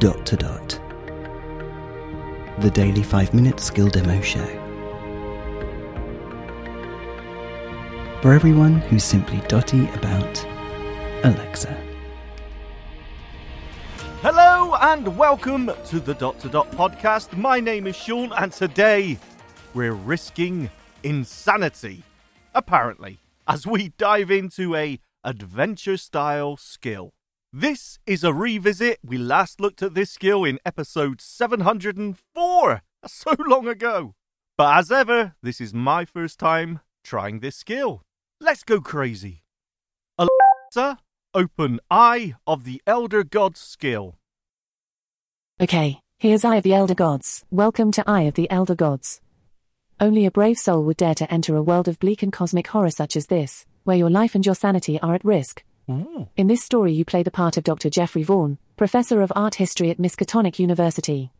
Dot to Dot, the daily 5 minute skill demo show. For everyone who's simply dotty about Alexa. Hello and welcome to the Dot to Dot podcast. My name is Shaun, and today we're risking insanity, apparently, as we dive into a adventure style skill. This is a revisit. We last looked at this skill in episode 704. That's so long ago. But as ever, this is my first time trying this skill. Let's go crazy. Alexa, open Eye of the Elder Gods skill. Okay, here's Eye of the Elder Gods. Welcome to Eye of the Elder Gods. Only a brave soul would dare to enter a world of bleak and cosmic horror such as this, where your life and your sanity are at risk. In this story, you play the part of Dr. Jeffrey Vaughan, professor of art history at Miskatonic University.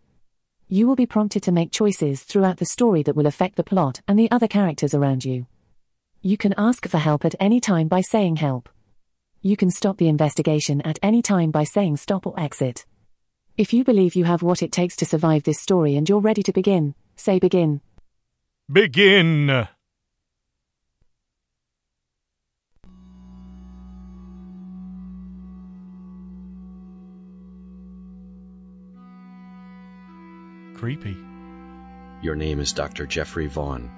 You will be prompted to make choices throughout the story that will affect the plot and the other characters around you. You can ask for help at any time by saying help. You can stop the investigation at any time by saying stop or exit. If you believe you have what it takes to survive this story and you're ready to begin, say begin. Begin. Creepy. Your name is Dr. Jeffrey Vaughn.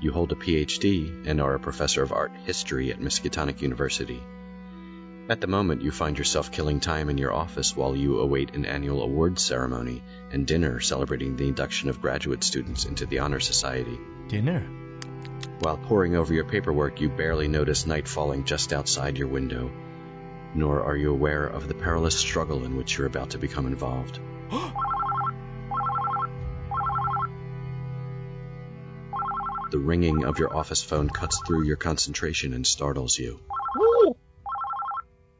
You hold a PhD and are a professor of art history at Miskatonic University. At the moment, you find yourself killing time in your office while you await an annual awards ceremony and dinner celebrating the induction of graduate students into the Honor Society. Dinner. While poring over your paperwork, you barely notice night falling just outside your window, nor are you aware of the perilous struggle in which you're about to become involved. The ringing of your office phone cuts through your concentration and startles you.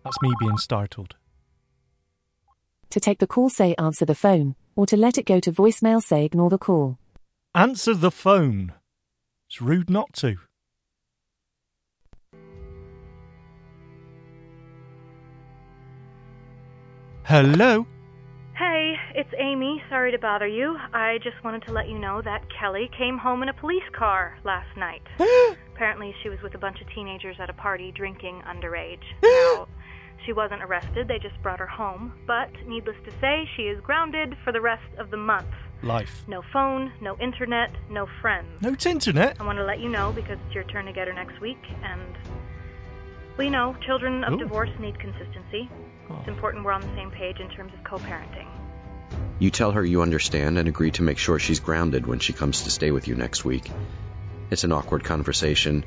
That's me being startled. To take the call, say answer the phone, or to let it go to voicemail, say ignore the call. Answer the phone. It's rude not to. Hello? It's Amy. Sorry to bother you. I just wanted to let you know that Kelly came home in a police car last night. Apparently, she was with a bunch of teenagers at a party drinking underage. now, she wasn't arrested, they just brought her home. But, needless to say, she is grounded for the rest of the month. Life. No phone, no internet, no friends. No internet? I want to let you know because it's your turn to get her next week, and. Well, you know, children of Ooh. divorce need consistency. Oh. It's important we're on the same page in terms of co parenting. You tell her you understand and agree to make sure she's grounded when she comes to stay with you next week. It's an awkward conversation.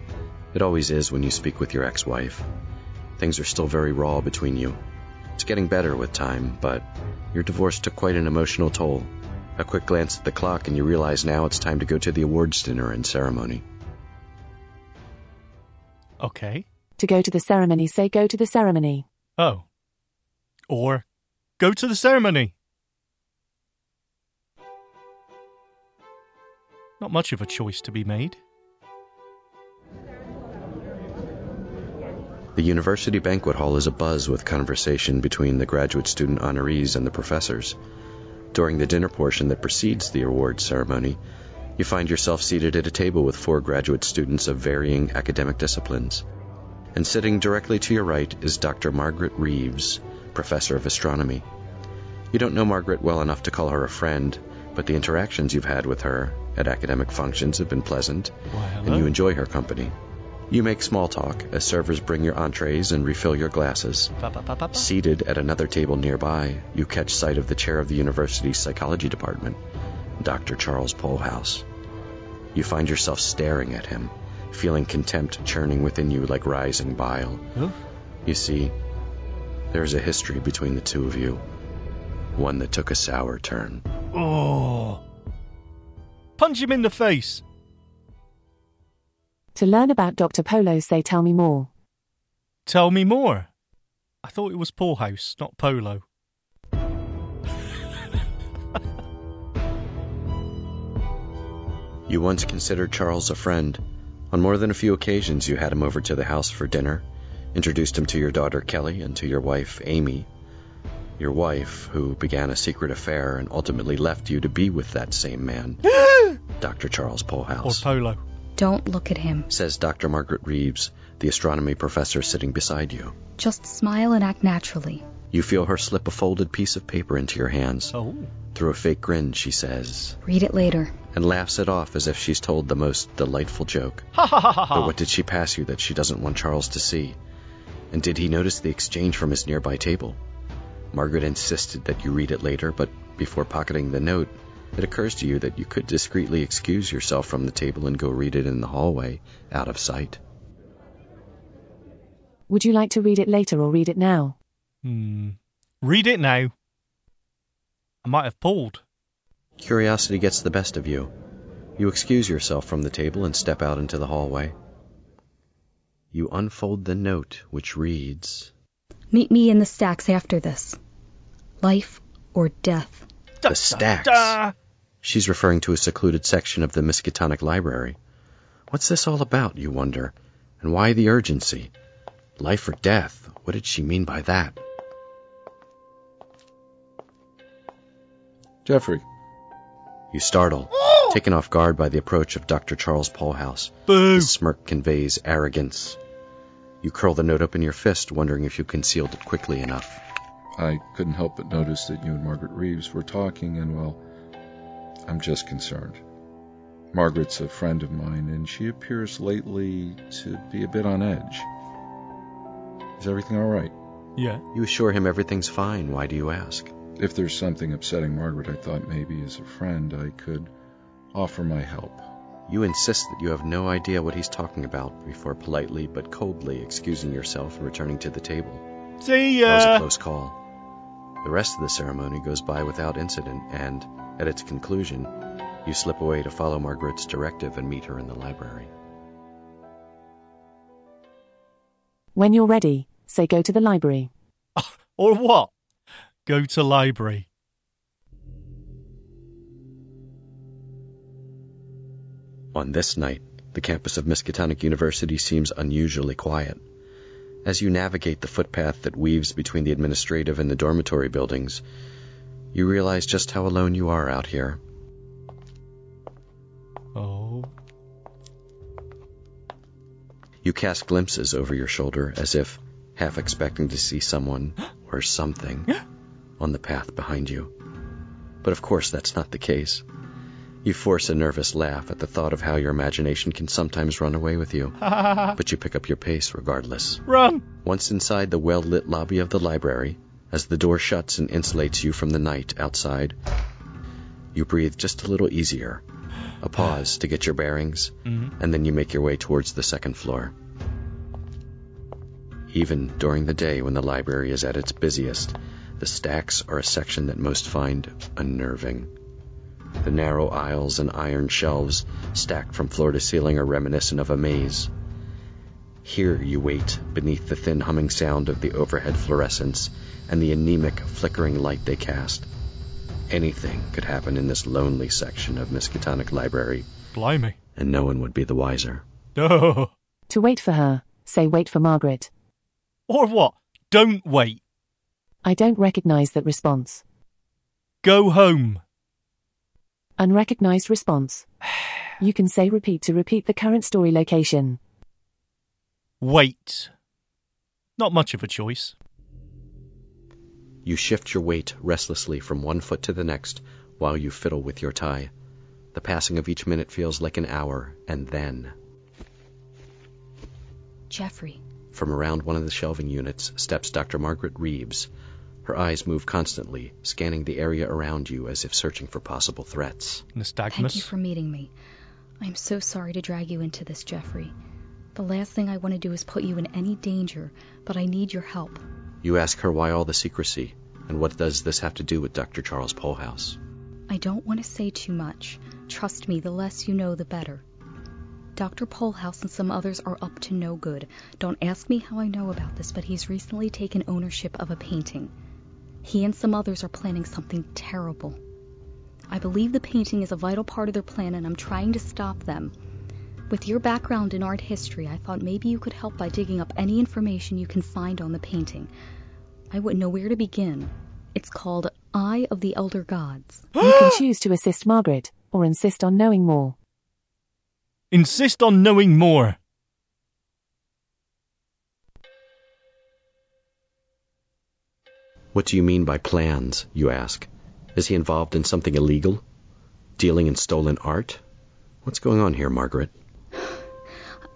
It always is when you speak with your ex wife. Things are still very raw between you. It's getting better with time, but your divorce took quite an emotional toll. A quick glance at the clock, and you realize now it's time to go to the awards dinner and ceremony. Okay. To go to the ceremony, say go to the ceremony. Oh. Or go to the ceremony. Not much of a choice to be made. The university banquet hall is abuzz with conversation between the graduate student honorees and the professors. During the dinner portion that precedes the awards ceremony, you find yourself seated at a table with four graduate students of varying academic disciplines. And sitting directly to your right is Dr. Margaret Reeves, professor of astronomy. You don't know Margaret well enough to call her a friend, but the interactions you've had with her at academic functions have been pleasant, and you enjoy her company. You make small talk as servers bring your entrees and refill your glasses. Seated at another table nearby, you catch sight of the chair of the university's psychology department, Dr. Charles Polhouse. You find yourself staring at him, feeling contempt churning within you like rising bile. Huh? You see, there's a history between the two of you, one that took a sour turn. Oh. Punch him in the face. To learn about Dr. Polo, say tell me more. Tell me more. I thought it was Poorhouse, not Polo. You once considered Charles a friend. On more than a few occasions, you had him over to the house for dinner, introduced him to your daughter Kelly and to your wife Amy. Your wife, who began a secret affair and ultimately left you to be with that same man, Dr. Charles Or Polhouse, Polo. Don't look at him. says Dr. Margaret Reeves, the astronomy professor sitting beside you. Just smile and act naturally. You feel her slip a folded piece of paper into your hands. Oh. Through a fake grin, she says, Read it later. and laughs it off as if she's told the most delightful joke. Ha ha ha ha But what did she pass you that she doesn't want Charles to see? And did he notice the exchange from his nearby table? Margaret insisted that you read it later, but before pocketing the note, it occurs to you that you could discreetly excuse yourself from the table and go read it in the hallway, out of sight. Would you like to read it later or read it now? Hmm. Read it now. I might have pulled. Curiosity gets the best of you. You excuse yourself from the table and step out into the hallway. You unfold the note, which reads Meet me in the stacks after this. Life or death. Da, The da, stacks. da. She's referring to a secluded section of the Miskatonic Library. What's this all about, you wonder? And why the urgency? Life or death? What did she mean by that? Jeffrey, You startle, oh! taken off guard by the approach of Dr. Charles Polhouse. Boo. His smirk conveys arrogance. You curl the note up in your fist, wondering if you concealed it quickly enough. I couldn't help but notice that you and Margaret Reeves were talking, and well, I'm just concerned. Margaret's a friend of mine, and she appears lately to be a bit on edge. Is everything all right? Yeah. You assure him everything's fine. Why do you ask? If there's something upsetting Margaret, I thought maybe as a friend I could offer my help. You insist that you have no idea what he's talking about before politely but coldly excusing yourself and returning to the table. See That was a close call. The rest of the ceremony goes by without incident, and, at its conclusion, you slip away to follow Margaret's directive and meet her in the library. When you're ready, say go to the library. Or what? Go to library. On this night, the campus of Miskatonic University seems unusually quiet. As you navigate the footpath that weaves between the administrative and the dormitory buildings, you realize just how alone you are out here. Oh. You cast glimpses over your shoulder as if half expecting to see someone or something on the path behind you. But of course, that's not the case. You force a nervous laugh at the thought of how your imagination can sometimes run away with you, but you pick up your pace regardless. Run. Once inside the well lit lobby of the library, as the door shuts and insulates you from the night outside, you breathe just a little easier. A pause to get your bearings, mm-hmm. and then you make your way towards the second floor. Even during the day when the library is at its busiest, the stacks are a section that most find unnerving. The narrow aisles and iron shelves, stacked from floor to ceiling, are reminiscent of a maze. Here you wait beneath the thin humming sound of the overhead fluorescents and the anemic, flickering light they cast. Anything could happen in this lonely section of Miskatonic Library, Blimey. and no one would be the wiser. Oh. To wait for her, say wait for Margaret. Or what? Don't wait. I don't recognize that response. Go home. Unrecognized response. You can say repeat to repeat the current story location. Wait. Not much of a choice. You shift your weight restlessly from one foot to the next while you fiddle with your tie. The passing of each minute feels like an hour, and then, Jeffrey, from around one of the shelving units, steps Dr. Margaret Reeves. Her eyes move constantly, scanning the area around you as if searching for possible threats. thank you for meeting me. I'm so sorry to drag you into this, Jeffrey. The last thing I want to do is put you in any danger, but I need your help. You ask her why all the secrecy, and what does this have to do with Dr. Charles Polhouse? I don't want to say too much. Trust me, the less you know, the better. Dr. Polhouse and some others are up to no good. Don't ask me how I know about this, but he's recently taken ownership of a painting. He and some others are planning something terrible. I believe the painting is a vital part of their plan, and I'm trying to stop them. With your background in art history, I thought maybe you could help by digging up any information you can find on the painting. I wouldn't know where to begin. It's called Eye of the Elder Gods. you can choose to assist Margaret, or insist on knowing more. Insist on knowing more. What do you mean by plans, you ask? Is he involved in something illegal? Dealing in stolen art? What's going on here, Margaret?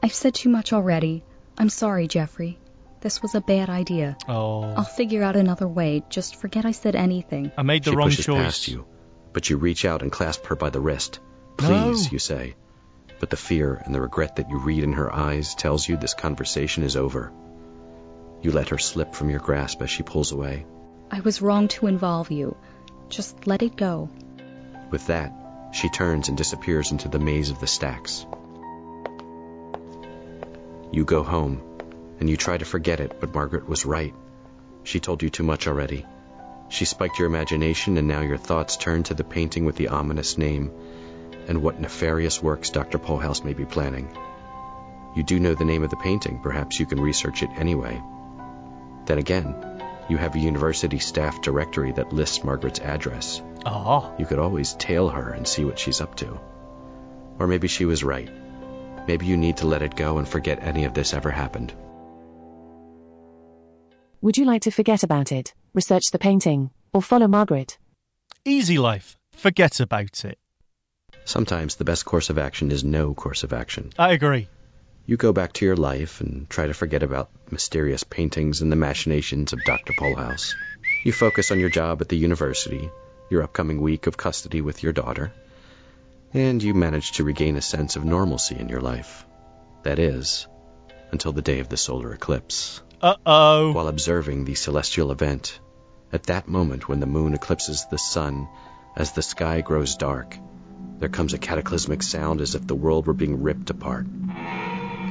I've said too much already. I'm sorry, Jeffrey. This was a bad idea. Oh. I'll figure out another way. Just forget I said anything. I made the she wrong pushes choice. past you, but you reach out and clasp her by the wrist. Please, No. you say. But the fear and the regret that you read in her eyes tells you this conversation is over. You let her slip from your grasp as she pulls away. I was wrong to involve you. Just let it go. With that, she turns and disappears into the maze of the stacks. You go home, and you try to forget it, but Margaret was right. She told you too much already. She spiked your imagination, and now your thoughts turn to the painting with the ominous name and what nefarious works Dr. Polhouse may be planning. You do know the name of the painting. Perhaps you can research it anyway. Then again, you have a university staff directory that lists Margaret's address. Ah. You could always tail her and see what she's up to. Or maybe she was right. Maybe you need to let it go and forget any of this ever happened. Would you like to forget about it, research the painting, or follow Margaret? Easy life. Forget about it. Sometimes the best course of action is no course of action. I agree. You go back to your life and try to forget about mysterious paintings and the machinations of Dr. Polhouse. You focus on your job at the university, your upcoming week of custody with your daughter, and you manage to regain a sense of normalcy in your life. That is, until the day of the solar eclipse. Uh oh. While observing the celestial event, at that moment when the moon eclipses the sun, as the sky grows dark, there comes a cataclysmic sound as if the world were being ripped apart.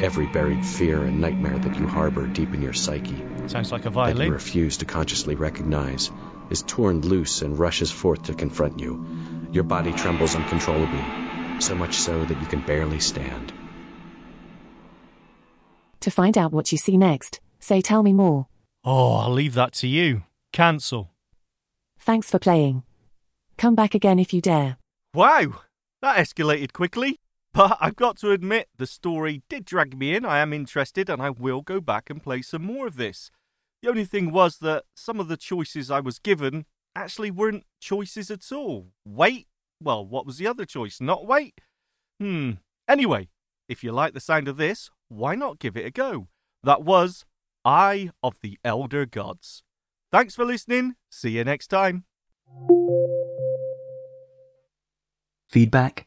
Every buried fear and nightmare that you harbor deep in your psyche, Sounds like a that you refuse to consciously recognize, is torn loose and rushes forth to confront you. Your body trembles uncontrollably, so much so that you can barely stand. To find out what you see next, say tell me more. Oh, I'll leave that to you. Cancel. Thanks for playing. Come back again if you dare. Wow, that escalated quickly. But I've got to admit, the story did drag me in. I am interested and I will go back and play some more of this. The only thing was that some of the choices I was given actually weren't choices at all. Wait? Well, what was the other choice? Not wait? Hmm. Anyway, if you like the sound of this, why not give it a go? That was Eye of the Elder Gods. Thanks for listening. See you next time. Feedback,